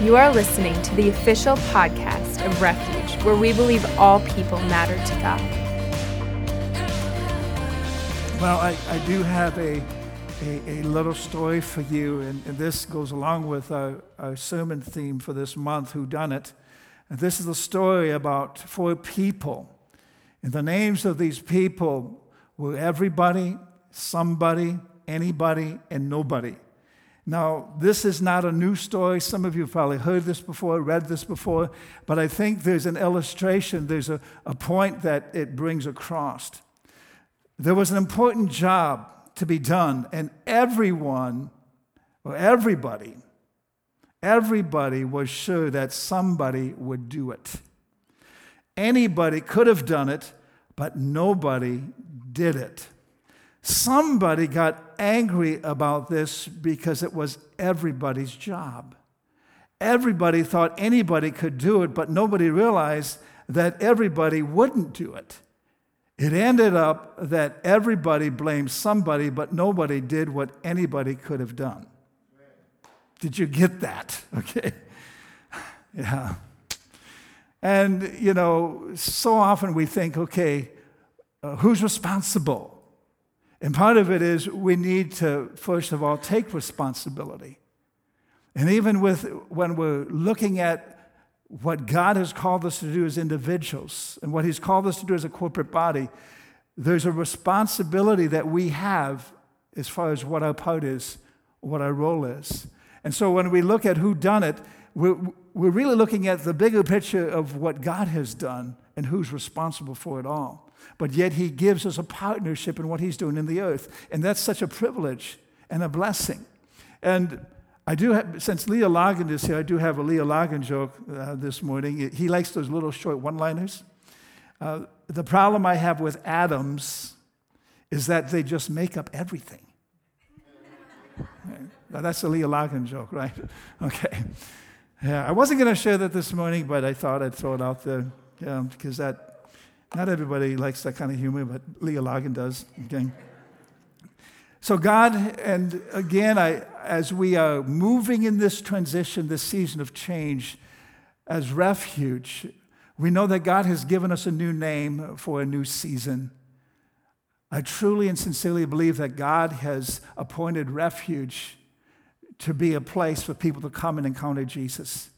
You are listening to the official podcast of Refuge, where we believe all people matter to God. Well, I, I do have a, a, a little story for you, and, and this goes along with our, our sermon theme for this month, Who Done It. This is a story about four people. And the names of these people were everybody, somebody, anybody, and nobody. Now, this is not a new story. Some of you probably heard this before, read this before, but I think there's an illustration, there's a, a point that it brings across. There was an important job to be done, and everyone, or everybody, everybody was sure that somebody would do it. Anybody could have done it, but nobody did it. Somebody got angry about this because it was everybody's job. Everybody thought anybody could do it, but nobody realized that everybody wouldn't do it. It ended up that everybody blamed somebody, but nobody did what anybody could have done. Did you get that? Okay. Yeah. And, you know, so often we think, okay, uh, who's responsible? And part of it is we need to, first of all, take responsibility. And even with when we're looking at what God has called us to do as individuals and what He's called us to do as a corporate body, there's a responsibility that we have as far as what our part is, what our role is. And so when we look at who done it, we're, we're really looking at the bigger picture of what God has done and who's responsible for it all but yet He gives us a partnership in what He's doing in the earth. And that's such a privilege and a blessing. And I do have, since Leah Logan is here, I do have a Leah Logan joke uh, this morning. He likes those little short one liners. Uh, the problem I have with atoms is that they just make up everything. Now, that's a Leah Logan joke, right? Okay. Yeah, I wasn't going to share that this morning, but I thought I'd throw it out there yeah, because that not everybody likes that kind of humor, but Leah Logan does. Okay. So, God, and again, I, as we are moving in this transition, this season of change, as refuge, we know that God has given us a new name for a new season. I truly and sincerely believe that God has appointed refuge to be a place for people to come and encounter Jesus,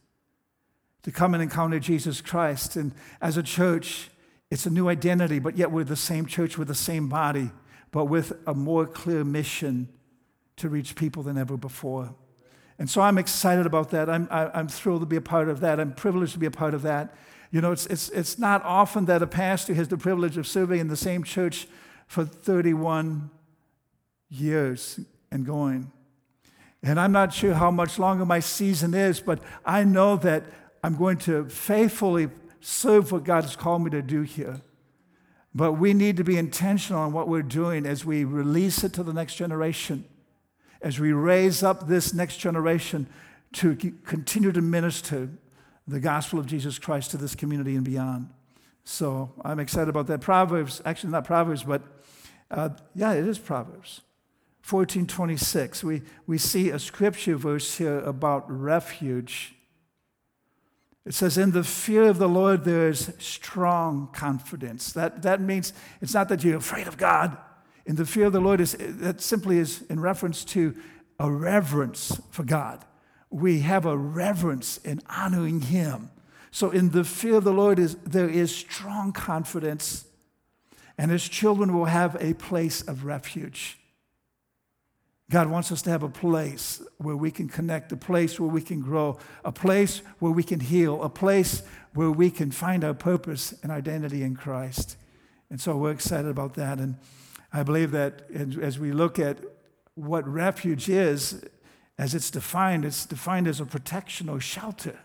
to come and encounter Jesus Christ. And as a church, it's a new identity, but yet we're the same church with the same body, but with a more clear mission to reach people than ever before. And so I'm excited about that. I'm, I, am i am thrilled to be a part of that. I'm privileged to be a part of that. You know, it's, it's, it's not often that a pastor has the privilege of serving in the same church for 31 years and going. And I'm not sure how much longer my season is, but I know that I'm going to faithfully serve what God has called me to do here. But we need to be intentional on what we're doing as we release it to the next generation, as we raise up this next generation to continue to minister the gospel of Jesus Christ to this community and beyond. So I'm excited about that. Proverbs, actually not Proverbs, but uh, yeah, it is Proverbs. 1426. We, we see a scripture verse here about refuge it says, In the fear of the Lord, there is strong confidence. That, that means it's not that you're afraid of God. In the fear of the Lord, is, that simply is in reference to a reverence for God. We have a reverence in honoring Him. So, in the fear of the Lord, is, there is strong confidence, and His children will have a place of refuge. God wants us to have a place where we can connect, a place where we can grow, a place where we can heal, a place where we can find our purpose and identity in Christ. And so we're excited about that. And I believe that as we look at what refuge is, as it's defined, it's defined as a protection or shelter,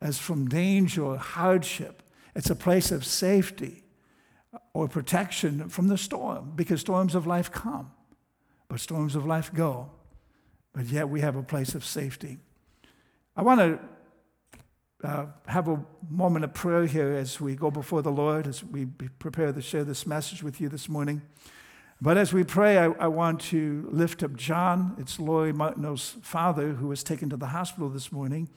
as from danger or hardship. It's a place of safety or protection from the storm because storms of life come. But storms of life go, but yet we have a place of safety. I want to uh, have a moment of prayer here as we go before the Lord, as we prepare to share this message with you this morning. But as we pray, I, I want to lift up John. It's Lori Martineau's father who was taken to the hospital this morning.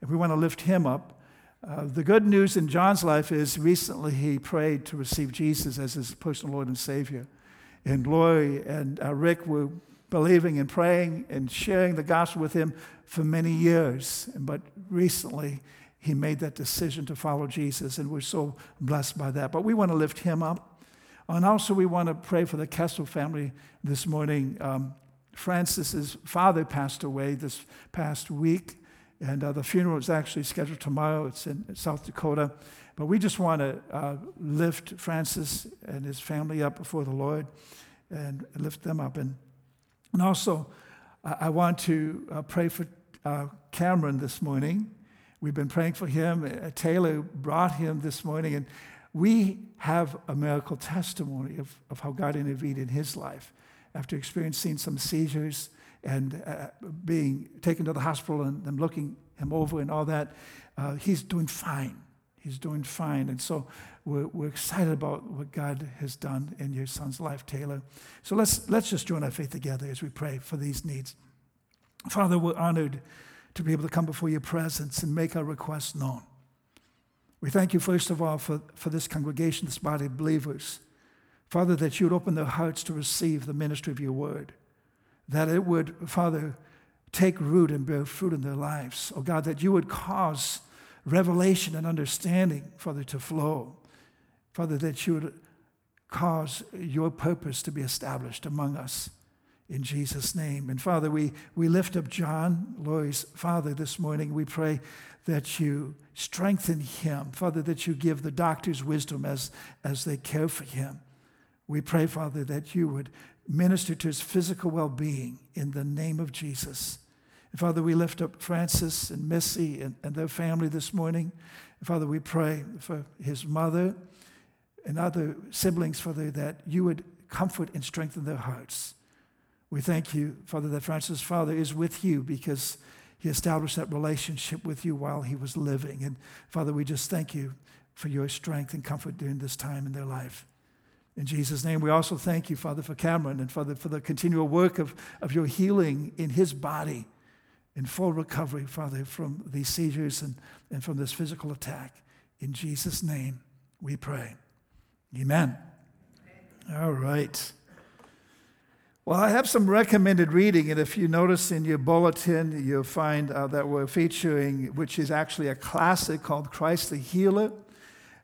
and we want to lift him up. Uh, the good news in John's life is recently he prayed to receive Jesus as his personal Lord and Savior. And Glory and uh, Rick were believing and praying and sharing the gospel with him for many years. But recently, he made that decision to follow Jesus, and we're so blessed by that. But we want to lift him up. And also, we want to pray for the Kessel family this morning. Um, Francis's father passed away this past week, and uh, the funeral is actually scheduled tomorrow. It's in South Dakota. But we just want to uh, lift Francis and his family up before the Lord and lift them up. And, and also, I want to uh, pray for uh, Cameron this morning. We've been praying for him. Uh, Taylor brought him this morning, and we have a miracle testimony of, of how God intervened in his life after experiencing some seizures and uh, being taken to the hospital and them looking him over and all that. Uh, he's doing fine. He's doing fine. And so we're, we're excited about what God has done in your son's life, Taylor. So let's, let's just join our faith together as we pray for these needs. Father, we're honored to be able to come before your presence and make our requests known. We thank you, first of all, for, for this congregation, this body of believers. Father, that you would open their hearts to receive the ministry of your word, that it would, Father, take root and bear fruit in their lives. Oh God, that you would cause revelation and understanding, Father, to flow. Father, that you would cause your purpose to be established among us in Jesus' name. And Father, we, we lift up John, Lori's father, this morning. We pray that you strengthen him. Father, that you give the doctors wisdom as, as they care for him. We pray, Father, that you would minister to his physical well being in the name of Jesus. And Father, we lift up Francis and Missy and, and their family this morning. And Father, we pray for his mother and other siblings, Father, that you would comfort and strengthen their hearts. We thank you, Father, that Francis' father is with you because he established that relationship with you while he was living. And Father, we just thank you for your strength and comfort during this time in their life. In Jesus' name, we also thank you, Father, for Cameron and Father, for the continual work of, of your healing in his body in full recovery, Father, from these seizures and, and from this physical attack. In Jesus' name, we pray. Amen. All right. Well, I have some recommended reading, and if you notice in your bulletin, you'll find uh, that we're featuring, which is actually a classic called Christ the Healer,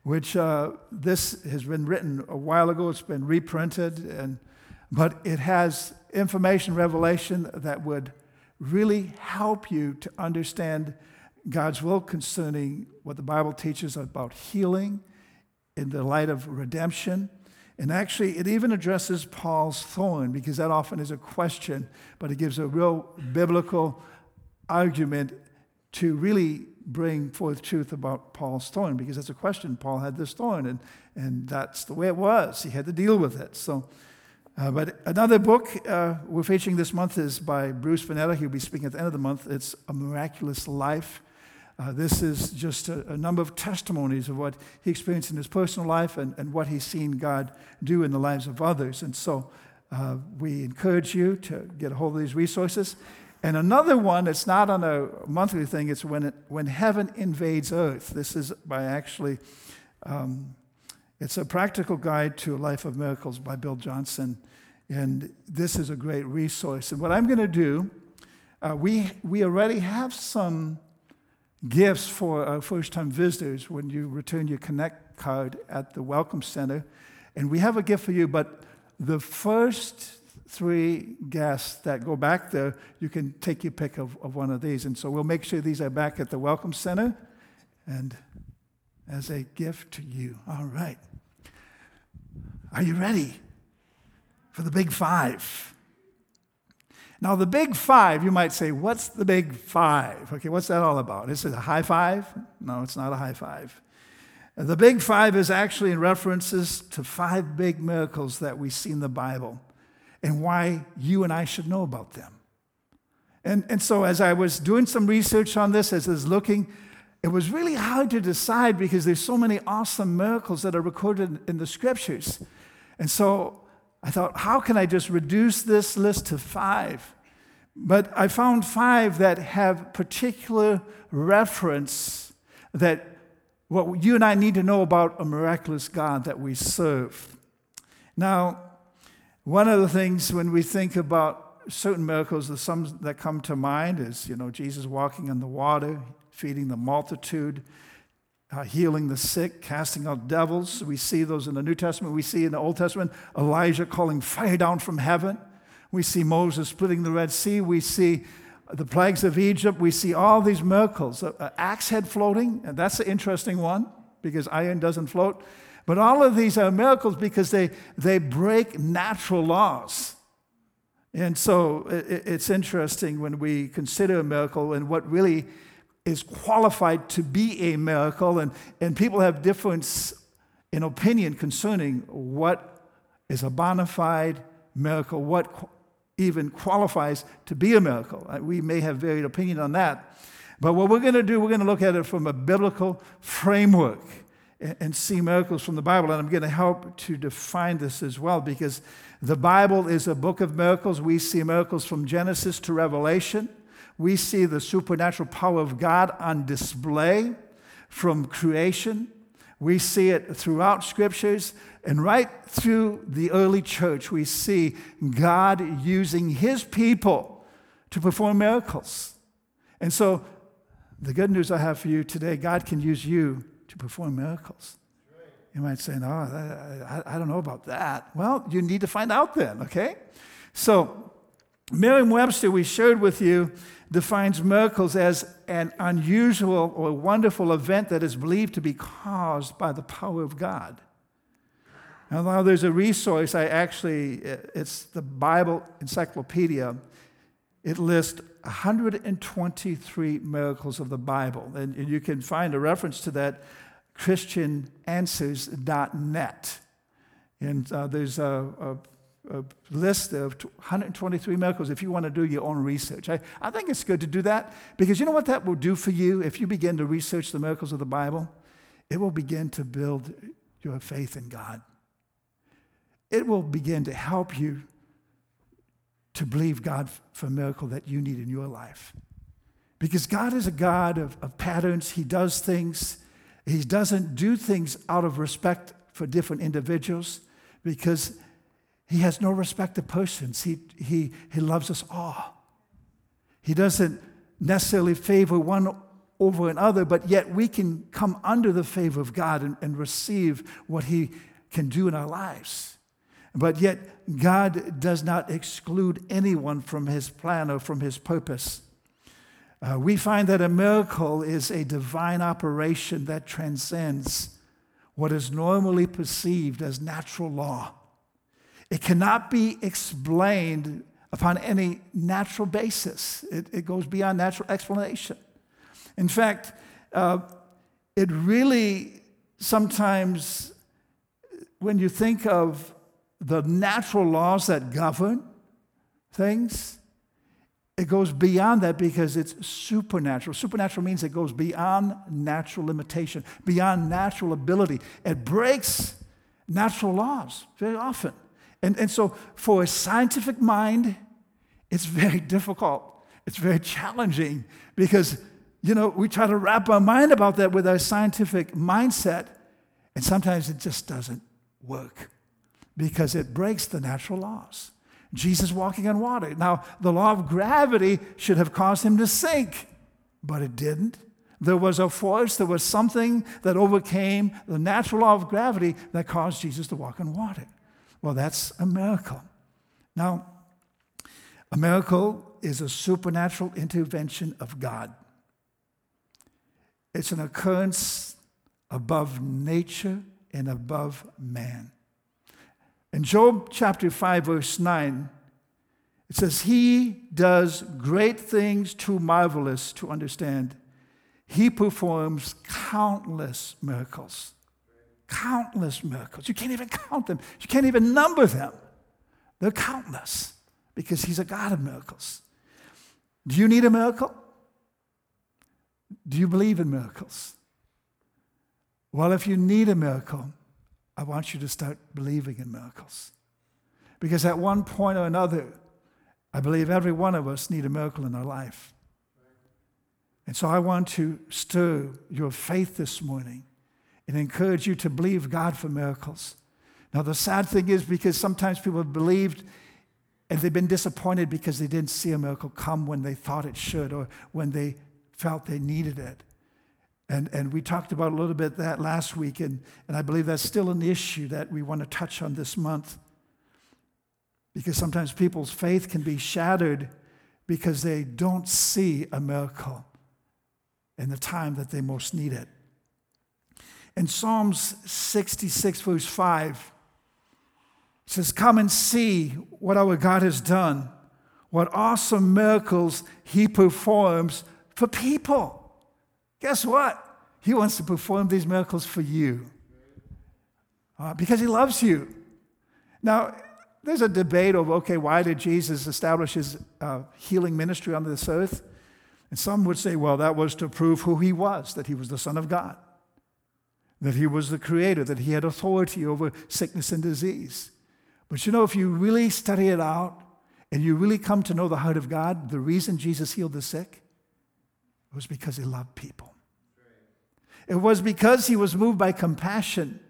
which uh, this has been written a while ago. It's been reprinted, and, but it has information, revelation that would really help you to understand God's will concerning what the Bible teaches about healing in the light of redemption and actually, it even addresses Paul's thorn because that often is a question, but it gives a real biblical argument to really bring forth truth about Paul's thorn because that's a question. Paul had this thorn, and, and that's the way it was. He had to deal with it. So, uh, but another book uh, we're featuring this month is by Bruce Van Natta. He'll be speaking at the end of the month. It's A Miraculous Life. Uh, this is just a, a, number of testimonies of what he experienced in his personal life and, and what he's seen God do in the lives of others. And so uh, we encourage you to get a hold of these resources. And another one, it's not on a monthly thing, it's when, it, when Heaven Invades Earth. This is by actually, um, it's a practical guide to a life of miracles by Bill Johnson. And this is a great resource. And what I'm going to do, uh, we, we already have some gifts for our first time visitors when you return your Connect card at the Welcome Center. And we have a gift for you, but the first three guests that go back there, you can take your pick of, of one of these. And so we'll make sure these are back at the Welcome Center and as a gift to you. All right. Are you ready for the big five? Now, the big five, you might say, what's the big five? Okay, what's that all about? Is it a high five? No, it's not a high five. The big five is actually in references to five big miracles that we see in the Bible and why you and I should know about them. And, and so, as I was doing some research on this, as I was looking, it was really hard to decide because there's so many awesome miracles that are recorded in the scriptures. And so I thought, how can I just reduce this list to five? But I found five that have particular reference that what you and I need to know about a miraculous God that we serve. Now, one of the things when we think about certain miracles, the some that come to mind is, you know, Jesus walking on the water, feeding the multitude, uh, healing the sick, casting out devils. We see those in the New Testament. We see in the Old Testament Elijah calling fire down from heaven. We see Moses splitting the Red Sea. We see the plagues of Egypt. We see all these miracles. Uh, axe head floating, and that's an interesting one because iron doesn't float. But all of these are miracles because they, they break natural laws. And so it, it's interesting when we consider a miracle and what really is qualified to be a miracle. And, and people have difference in opinion concerning what is a bona fide miracle, what even qualifies to be a miracle. Uh, we may have varied opinion on that. But what we're going to do, we're going to look at it from a biblical framework and, see miracles from the Bible. And I'm going to help to define this as well because the Bible is a book of miracles. We see miracles from Genesis to Revelation. We see the supernatural power of God on display from creation. We see it throughout scriptures. And right through the early church, we see God using his people to perform miracles. And so, the good news I have for you today God can use you to perform miracles. You might say, No, I, don't know about that. Well, you need to find out then, okay? So, Merriam Webster, we shared with you, defines miracles as an unusual or wonderful event that is believed to be caused by the power of God. Now, there's a resource, I actually, it's the Bible Encyclopedia. It lists 123 miracles of the Bible. And you can find a reference to that christiananswers.net. And uh, there's a, a, a, list of 123 miracles if you want to do your own research. I, I think it's good to do that because you know what that will do for you if you begin to research the miracles of the Bible? It will begin to build your faith in God it will begin to help you to believe God for a miracle that you need in your life. Because God is a God of, of patterns, He does things. He doesn't do things out of respect for different individuals because He has no respect to persons. He, he, he loves us all. He doesn't necessarily favor one over another, but yet we can come under the favor of God and, and receive what He can do in our lives. But yet, God does not exclude anyone from his plan or from his purpose. Uh, we find that a miracle is a divine operation that transcends what is normally perceived as natural law. It cannot be explained upon any natural basis, it, it goes beyond natural explanation. In fact, uh, it really sometimes, when you think of the natural laws that govern things. It goes beyond that because it's supernatural. Supernatural means it goes beyond natural limitation, beyond natural ability. It breaks natural laws very often. And, and so, for a scientific mind, it's very difficult. It's very challenging because, you know, we try to wrap our mind about that with our scientific mindset, and sometimes it just doesn't work because it breaks the natural laws. Jesus walking on water. Now, the law of gravity should have caused him to sink, but it didn't. There was a force, there was something that overcame the natural law of gravity that caused Jesus to walk on water. Well, that's a miracle. Now, a miracle is a supernatural intervention of God. It's an occurrence above nature and above man. In Job chapter 5, verse 9, it says, He does great things too marvelous to understand. He performs countless miracles. Countless miracles. You can't even count them, you can't even number them. They're countless because He's a God of miracles. Do you need a miracle? Do you believe in miracles? Well, if you need a miracle, I want you to start believing in miracles. Because at one point or another, I believe every one of us need a miracle in our life. And so I want to stir your faith this morning and encourage you to believe God for miracles. Now, the sad thing is because sometimes people have believed and they've been disappointed because they didn't see a miracle come when they thought it should or when they felt they needed it. And, and we talked about a little bit that last week, and, and I believe that's still an issue that we want to touch on this month. Because sometimes people's faith can be shattered because they don't see a miracle in the time that they most need it. In Psalms 66, verse 5, it says, Come and see what our God has done, what awesome miracles he performs for people. Guess what? He wants to perform these miracles for you uh, because he loves you. Now, there's a debate of okay, why did Jesus establish his uh, healing ministry on this earth? And some would say, well, that was to prove who he was, that he was the Son of God, that he was the creator, that he had authority over sickness and disease. But you know, if you really study it out and you really come to know the heart of God, the reason Jesus healed the sick was because he loved people. It was because he was moved by compassion.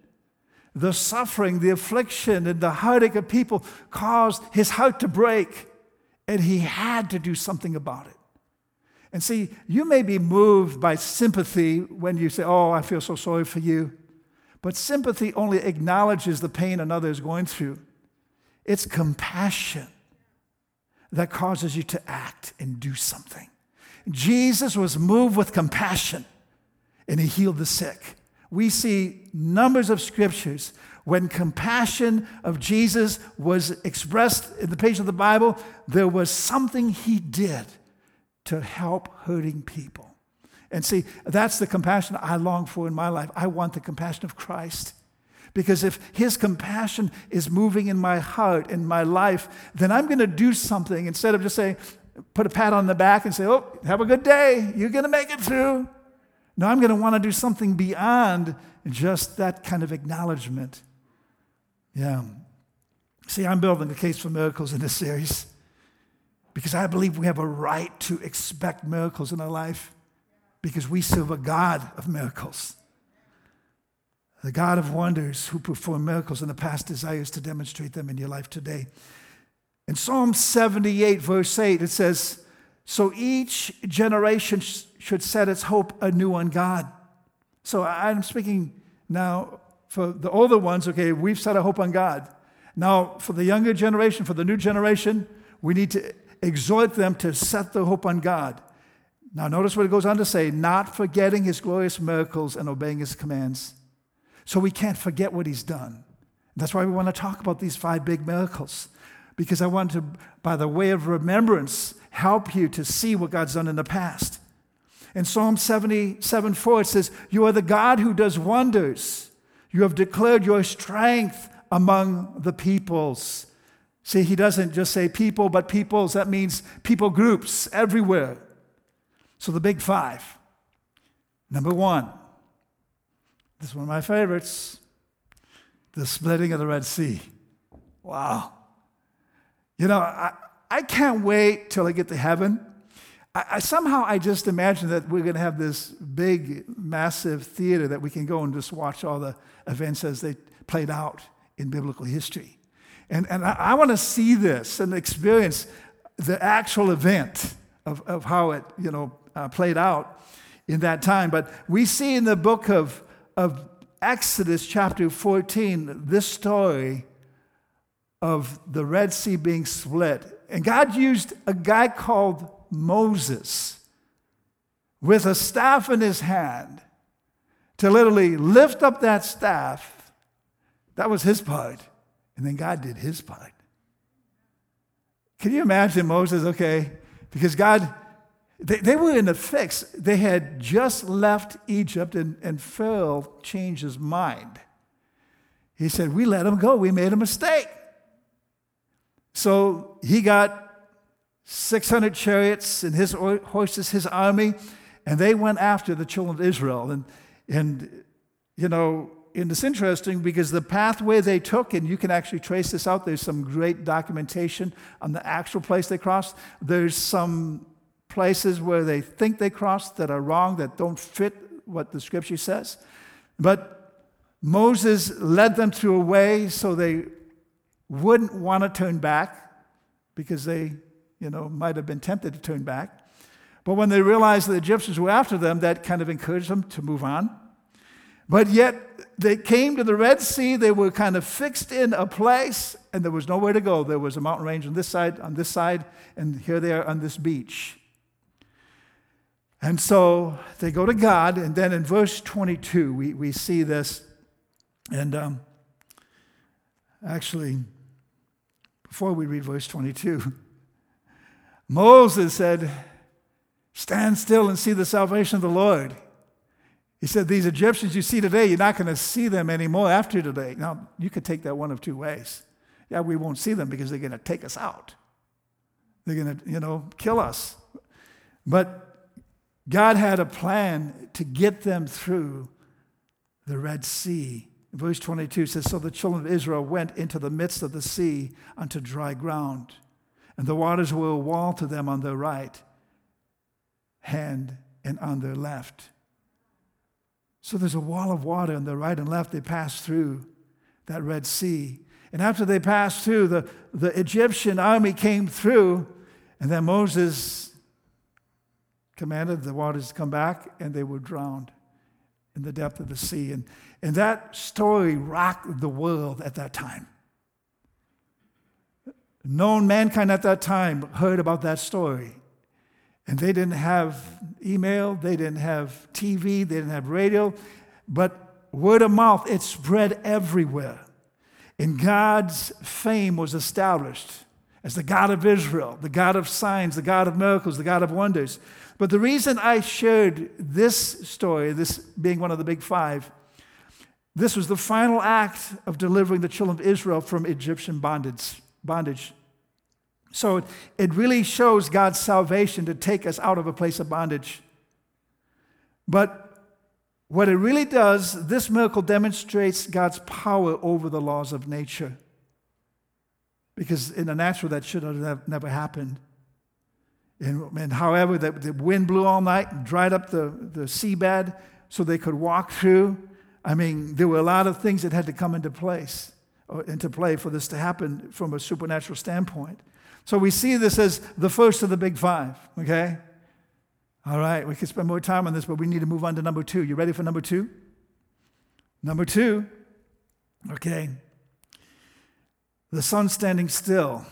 The suffering, the affliction, and the heartache of people caused his heart to break, and he had to do something about it. And see, you may be moved by sympathy when you say, Oh, I feel so sorry for you. But sympathy only acknowledges the pain another is going through. It's compassion that causes you to act and do something. Jesus was moved with compassion and he healed the sick. We see numbers of scriptures when compassion of Jesus was expressed in the page of the Bible, there was something he did to help hurting people. And see, that's the compassion I long for in my life. I want the compassion of Christ. Because if his compassion is moving in my heart, in my life, then I'm going to do something instead of just saying, put a pat on the back and say, oh, have a good day. You're going to make it through. No, I'm going to want to do something beyond just that kind of acknowledgement. Yeah. See, I'm building a case for miracles in this series because I believe we have a right to expect miracles in our life because we serve a God of miracles. The God of wonders who performed miracles in the past desires to demonstrate them in your life today. In Psalm 78, verse 8, it says, So each generation should set its hope anew on God. So I'm speaking now for the older ones, okay, we've set our hope on God. Now, for the younger generation, for the new generation, we need to exhort them to set their hope on God. Now, notice what it goes on to say not forgetting his glorious miracles and obeying his commands. So we can't forget what he's done. That's why we want to talk about these five big miracles, because I want to, by the way of remembrance, help you to see what God's done in the past. In Psalm 77 4, it says, You are the God who does wonders. You have declared your strength among the peoples. See, he doesn't just say people, but peoples. That means people groups everywhere. So the big five. Number one, this is one of my favorites the splitting of the Red Sea. Wow. You know, I, I can't wait till I get to heaven. I, I, somehow I just imagine that we're going to have this big, massive theater that we can go and just watch all the events as they played out in biblical history. And, and I, I want to see this and experience the actual event of, of how it, you know, uh, played out in that time. But we see in the book of, of Exodus chapter 14 this story of the Red Sea being split. And God used a guy called Moses with a staff in his hand to literally lift up that staff. That was his part. And then God did his part. Can you imagine Moses? Okay, because God, they, they were in a fix. They had just left Egypt, and, and Pharaoh changed his mind. He said, We let him go. We made a mistake. So he got 600 chariots and his horses, his army, and they went after the children of Israel. And, and you know, and it's interesting because the pathway they took, and you can actually trace this out, there's some great documentation on the actual place they crossed. There's some places where they think they crossed that are wrong, that don't fit what the scripture says. But Moses led them through a way so they wouldn't want to turn back because they, you know, might have been tempted to turn back. But when they realized the Egyptians were after them, that kind of encouraged them to move on. But yet, they came to the Red Sea. They were kind of fixed in a place, and there was nowhere to go. There was a mountain range on this side, on this side, and here they are on this beach. And so they go to God, and then in verse 22, we, we see this. And um, actually, before we read verse 22, Moses said, Stand still and see the salvation of the Lord. He said, These Egyptians you see today, you're not going to see them anymore after today. Now, you could take that one of two ways. Yeah, we won't see them because they're going to take us out. They're going to, you know, kill us. But God had a plan to get them through the Red Sea. Verse 22 says So the children of Israel went into the midst of the sea unto dry ground, and the waters were a wall to them on their right hand and on their left. So there's a wall of water on their right and left. They pass through that Red Sea. And after they passed through, the, the Egyptian army came through, and then Moses commanded the waters to come back, and they were drowned in the depth of the sea. And, and that story rocked the world at that time. Known mankind at that time heard about that story. And they didn't have email, they didn't have TV, they didn't have radio, but word of mouth, it spread everywhere. And God's fame was established as the God of Israel, the God of signs, the God of miracles, the God of wonders. But the reason I shared this story, this being one of the big five, this was the final act of delivering the children of Israel from Egyptian bondage. Bondage. So it really shows God's salvation to take us out of a place of bondage. But what it really does, this miracle demonstrates God's power over the laws of nature. Because in the natural, that should have never happened. And, and however, the, the, wind blew all night and dried up the, the seabed so they could walk through. I mean, there were a lot of things that had to come into place, Uh, into play for this to happen from a supernatural standpoint. So we see this as the first of the big five, okay? All right, we could spend more time on this, but we need to move on to number two. You ready for number two? Number two, okay. The sun standing still.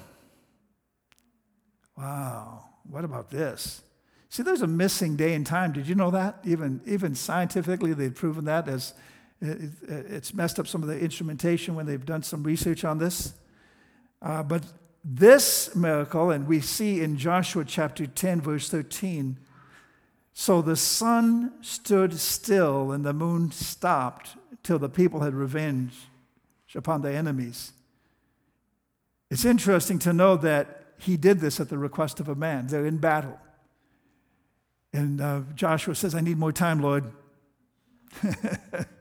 Wow, what about this? See, there's a missing day in time. Did you know that? Even, even scientifically, they've proven that as it, it's messed up some of the instrumentation when they've done some research on this. Uh, but this miracle, and we see in Joshua chapter 10, verse 13. So the sun stood still and the moon stopped till the people had revenge upon their enemies. It's interesting to know that he did this at the request of a man. They're in battle. And uh, Joshua says, I need more time, Lord.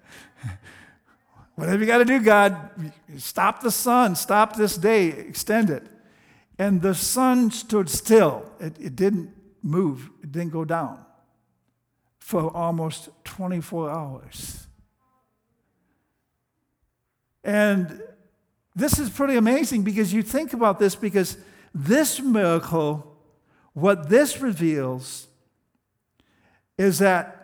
Whatever you got to do, God, stop the sun, stop this day, extend it. And the sun stood still. It, it didn't move, it didn't go down for almost 24 hours. And this is pretty amazing because you think about this because this miracle, what this reveals is that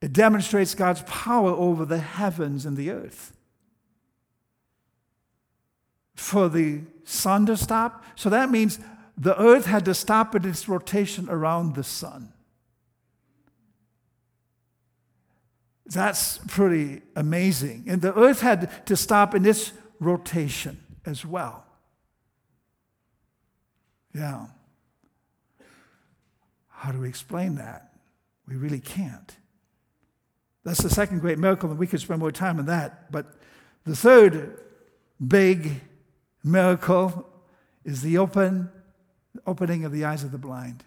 it demonstrates God's power over the heavens and the earth for the sun to stop. So that means the earth had to stop in its rotation around the sun. That's pretty amazing. And the earth had to stop in its rotation as well. Yeah. How do we explain that? We really can't. That's the second great miracle, and we could spend more time on that. But the third big miracle is the open, opening of the eyes of the blind.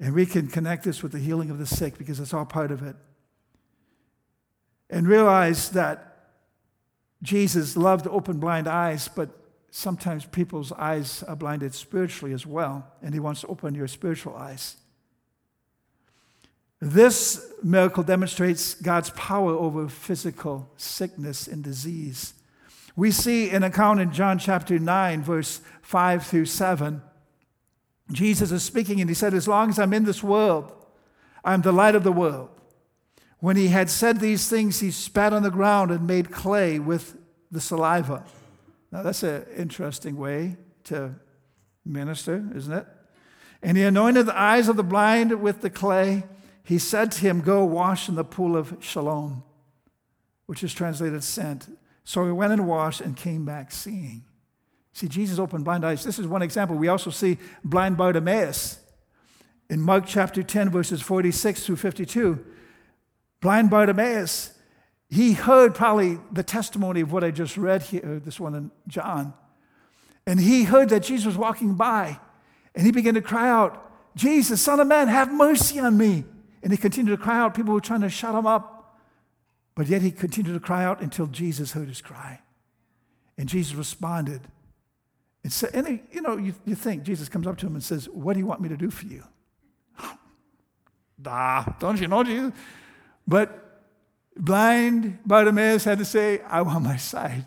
And we can connect this with the healing of the sick because it's all part of it. and realize that Jesus loved to open blind eyes, but sometimes people's eyes are blinded spiritually as well, and He wants to open your spiritual eyes. This miracle demonstrates God's power over physical sickness and disease. We see an account in John chapter 9, verse 5 through 7. Jesus is speaking, and he said, As long as I'm in this world, I'm the light of the world. When he had said these things, he spat on the ground and made clay with the saliva. Now, that's an interesting way to minister, isn't it? And he anointed the eyes of the blind with the clay. He said to him, Go wash in the pool of Siloam, which is translated sent. So he went and washed and came back seeing. See, Jesus opened blind eyes. This is one example. We also see blind Bartimaeus in Mark chapter 10, verses 46 through 52. Blind Bartimaeus, he heard probably the testimony of what I just read here, uh, this one in John. And he heard that Jesus was walking by, and he began to cry out, Jesus, Son of Man, have mercy on me. And he continued to cry out. People were trying to shut him up. But yet he continued to cry out until Jesus heard his cry. And Jesus responded. And, so, and he, you know, you, you think Jesus comes up to him and says, What do you want me to do for you? ah, don't you know Jesus? But blind Bartimaeus had to say, I want my sight.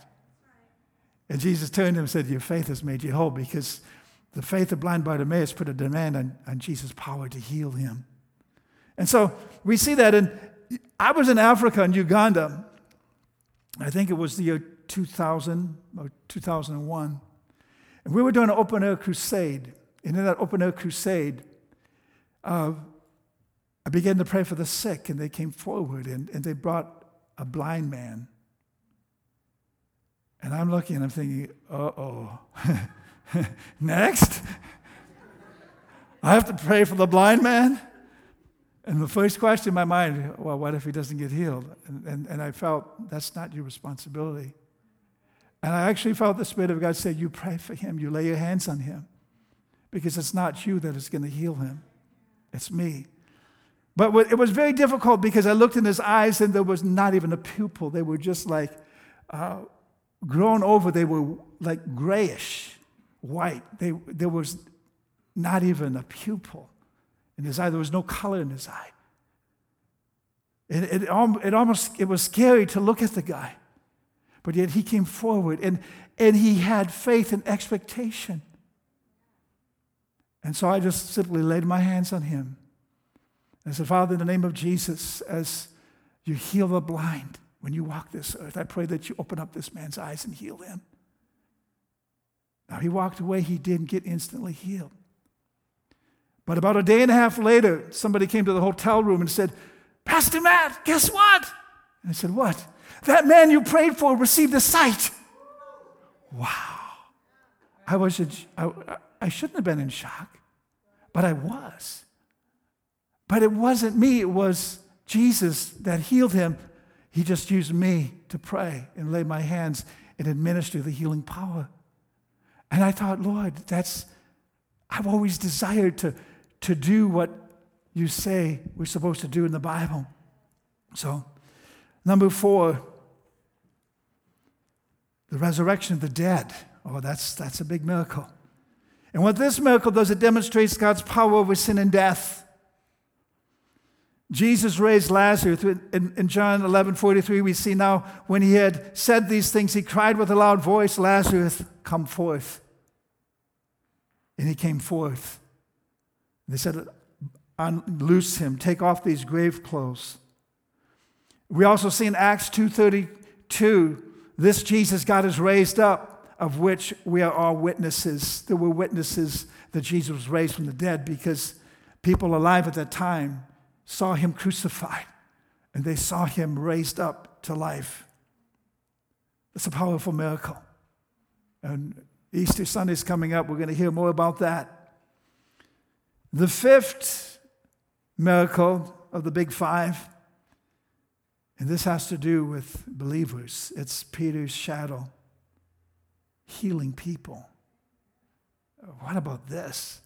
And Jesus turned to him and said, Your faith has made you whole because the faith of blind Bartimaeus put a demand on, on Jesus' power to heal him. And so we see that. And I was in Africa in Uganda. I think it was the year 2000 or 2001. And we were doing an open air crusade. And in that open air crusade, uh, I began to pray for the sick, and they came forward and, and they brought a blind man. And I'm looking and I'm thinking, uh oh. Next? I have to pray for the blind man? And the first question in my mind, well, what if he doesn't get healed? And, and, and I felt that's not your responsibility. And I actually felt the Spirit of God say, You pray for him, you lay your hands on him, because it's not you that is going to heal him, it's me. But it was very difficult because I looked in his eyes and there was not even a pupil. They were just like uh, grown over, they were like grayish white. They, there was not even a pupil in his eye, there was no color in his eye. It, it, it almost it was scary to look at the guy. But yet he came forward and, and he had faith and expectation. And so I just simply laid my hands on him. I said, Father, in the name of Jesus, as you heal the blind when you walk this earth, I pray that you open up this man's eyes and heal him. Now, he walked away, he didn't get instantly healed. But about a day and a half later, somebody came to the hotel room and said, Pastor Matt, guess what? And I said, What? That man you prayed for received a sight. Wow. I, was, I, I shouldn't have been in shock, but I was. But it wasn't me, it was Jesus that healed him. He just used me to pray and lay my hands and administer the healing power. And I thought, Lord, that's, I've always desired to, to do what you say we're supposed to do in the Bible. So, number four, the resurrection of the dead. Oh, that's, that's a big miracle. And what this miracle does, it demonstrates God's power over sin and death. Jesus raised Lazarus. In, in, John 11 43, we see now when he had said these things, he cried with a loud voice, Lazarus, come forth. And he came forth. They said, Unloose him, take off these grave clothes. We also see in Acts 2:32 this Jesus God is raised up, of which we are all witnesses. There were witnesses that Jesus was raised from the dead because people alive at that time saw him crucified and they saw him raised up to life. It's a powerful miracle. And Easter Sunday is coming up. We're going to hear more about that. The fifth miracle of the big five and this has to do with believers. It's Peter's shadow healing people. What about this?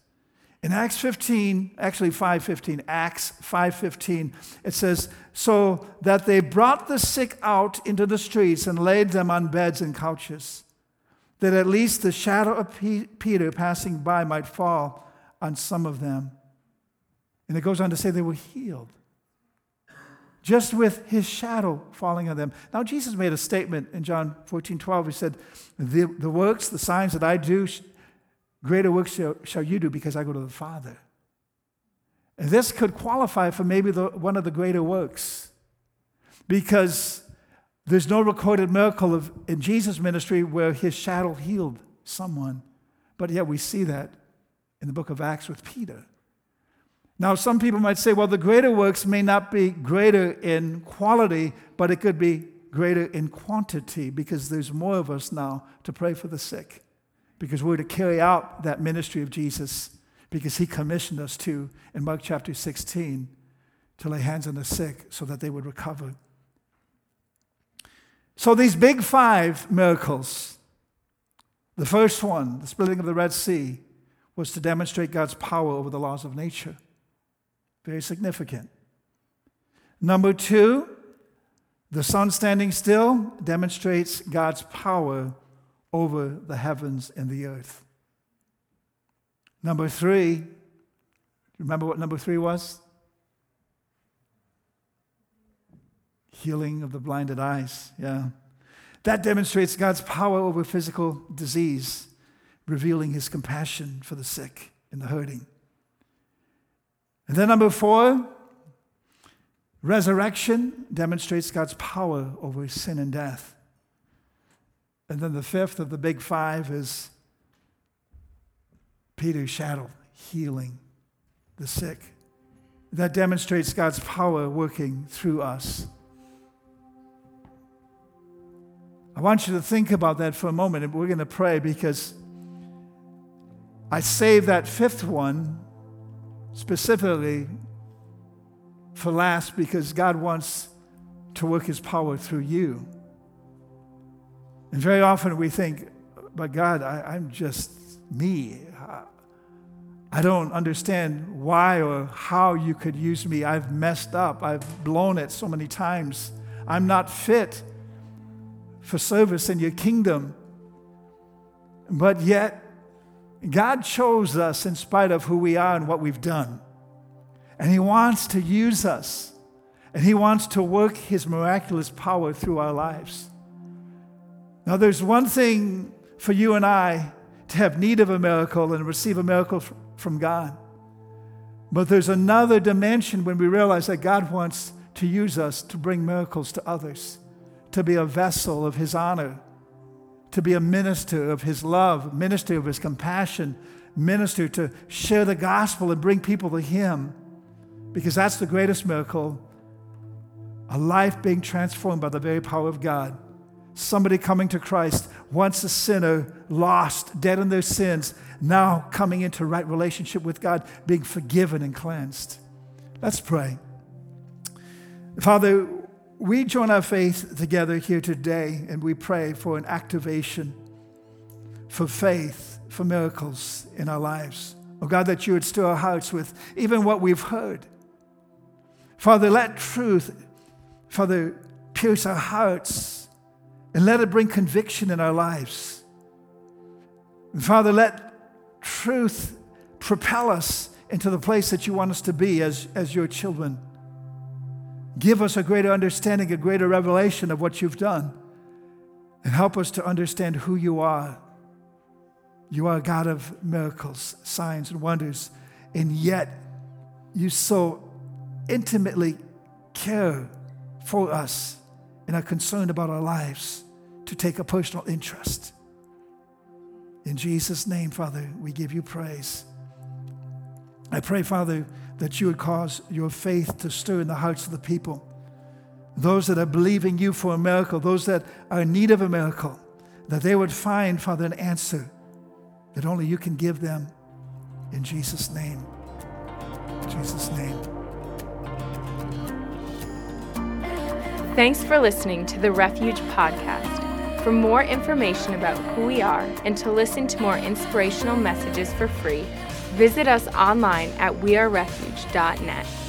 In Acts 15, actually 5:15, Acts 5:15, it says, "So that they brought the sick out into the streets and laid them on beds and couches, that at least the shadow of Peter passing by might fall on some of them." And it goes on to say they were healed. Just with his shadow falling on them. Now, Jesus made a statement in John 14, 12. He said, The, the works, the signs that I do, Greater works shall, shall you do because I go to the Father. And this could qualify for maybe the, one of the greater works because there's no recorded miracle of, in Jesus' ministry where his shadow healed someone. But yet we see that in the book of Acts with Peter. Now, some people might say, well, the greater works may not be greater in quality, but it could be greater in quantity because there's more of us now to pray for the sick because we're to carry out that ministry of Jesus because he commissioned us to in Mark chapter 16 to lay hands on the sick so that they would recover. So these big five miracles, the first one, the splitting of the Red Sea, was to demonstrate God's power over the laws of nature. Very significant. Number two, the sun standing still demonstrates God's power over the heavens and the earth. Number three, remember what number three was? Healing of the blinded eyes. Yeah. That demonstrates God's power over physical disease, revealing his compassion for the sick and the hurting. And then number four, resurrection demonstrates God's power over sin and death. And then the fifth of the big five is Peter's shadow, healing the sick. That demonstrates God's power working through us. I want you to think about that for a moment, and we're going to pray because I saved that fifth one specifically for last because God wants to work his power through you. And very often we think, but God, I, am just me. I don't understand why or how you could use me. I've messed up. I've blown it so many times. I'm not fit for service in your kingdom. But yet, God chose us in spite of who we are and what we've done. And He wants to use us. And He wants to work His miraculous power through our lives. Now, there's one thing for you and I to have need of a miracle and receive a miracle from God. But there's another dimension when we realize that God wants to use us to bring miracles to others, to be a vessel of His honor, to be a minister of His love, minister of His compassion, minister to share the gospel and bring people to Him. Because that's the greatest miracle a life being transformed by the very power of God somebody coming to Christ, once a sinner, lost, dead in their sins, now coming into right relationship with God, being forgiven and cleansed. Let's pray. Father, we join our faith together here today and we pray for an activation for faith, for miracles in our lives. Oh God, that you would stir our hearts with even what we've heard. Father, let truth, Father, pierce our hearts and let it bring conviction in our lives. And Father, let truth propel us into the place that you want us to be as, as your children. Give us a greater understanding, a greater revelation of what you've done, and help us to understand who you are. You are a God of miracles, signs, and wonders, and yet you so intimately care for us and are concerned about our lives to take a personal interest. In Jesus' name, Father, we give you praise. I pray, Father, that you would cause your faith to stir in the hearts of the people. Those that are believing you for a miracle, those that are in need of a miracle, that they would find, Father, an answer that only you can give them. In Jesus' name. In Jesus' name. Thanks for listening to the Refuge Podcast. For more information about who we are and to listen to more inspirational messages for free, visit us online at wearerefuge.net.